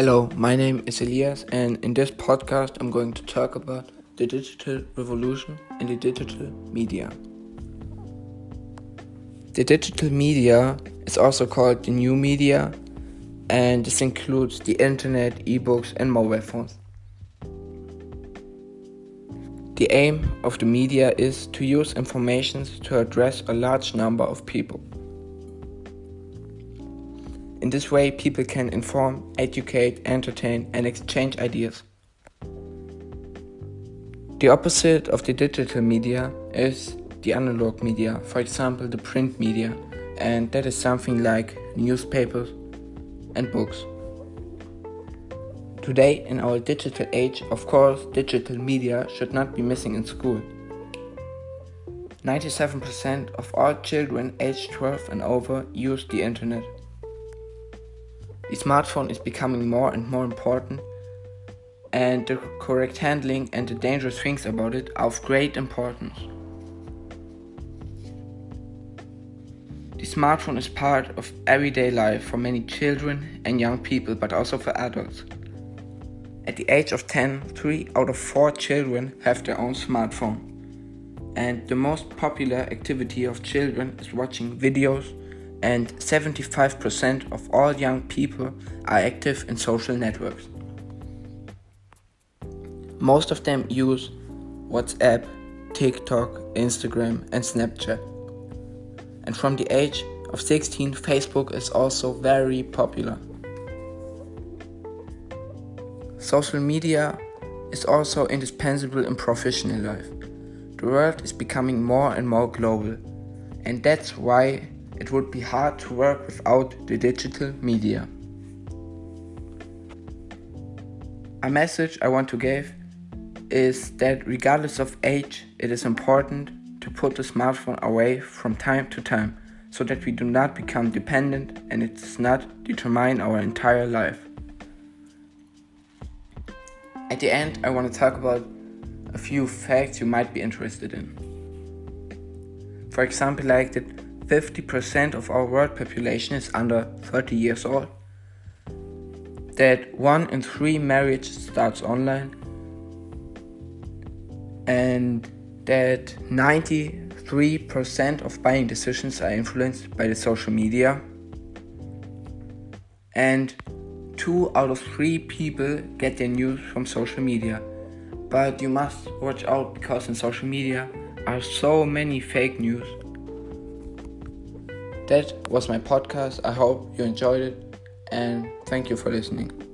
Hello, my name is Elias, and in this podcast, I'm going to talk about the digital revolution and the digital media. The digital media is also called the new media, and this includes the internet, ebooks, and mobile phones. The aim of the media is to use information to address a large number of people. In this way, people can inform, educate, entertain, and exchange ideas. The opposite of the digital media is the analog media, for example, the print media, and that is something like newspapers and books. Today, in our digital age, of course, digital media should not be missing in school. 97% of all children aged 12 and over use the internet. The smartphone is becoming more and more important, and the correct handling and the dangerous things about it are of great importance. The smartphone is part of everyday life for many children and young people, but also for adults. At the age of 10, 3 out of 4 children have their own smartphone. And the most popular activity of children is watching videos and 75% of all young people are active in social networks. Most of them use WhatsApp, TikTok, Instagram, and Snapchat. And from the age of 16, Facebook is also very popular. Social media is also indispensable in professional life. The world is becoming more and more global, and that's why it would be hard to work without the digital media. A message I want to give is that regardless of age, it is important to put the smartphone away from time to time so that we do not become dependent and it does not determine our entire life. At the end, I want to talk about a few facts you might be interested in. For example, like that 50% of our world population is under 30 years old, that 1 in 3 marriages starts online, and that 93% of buying decisions are influenced by the social media, and 2 out of 3 people get their news from social media. But you must watch out because in social media are so many fake news that was my podcast. I hope you enjoyed it and thank you for listening.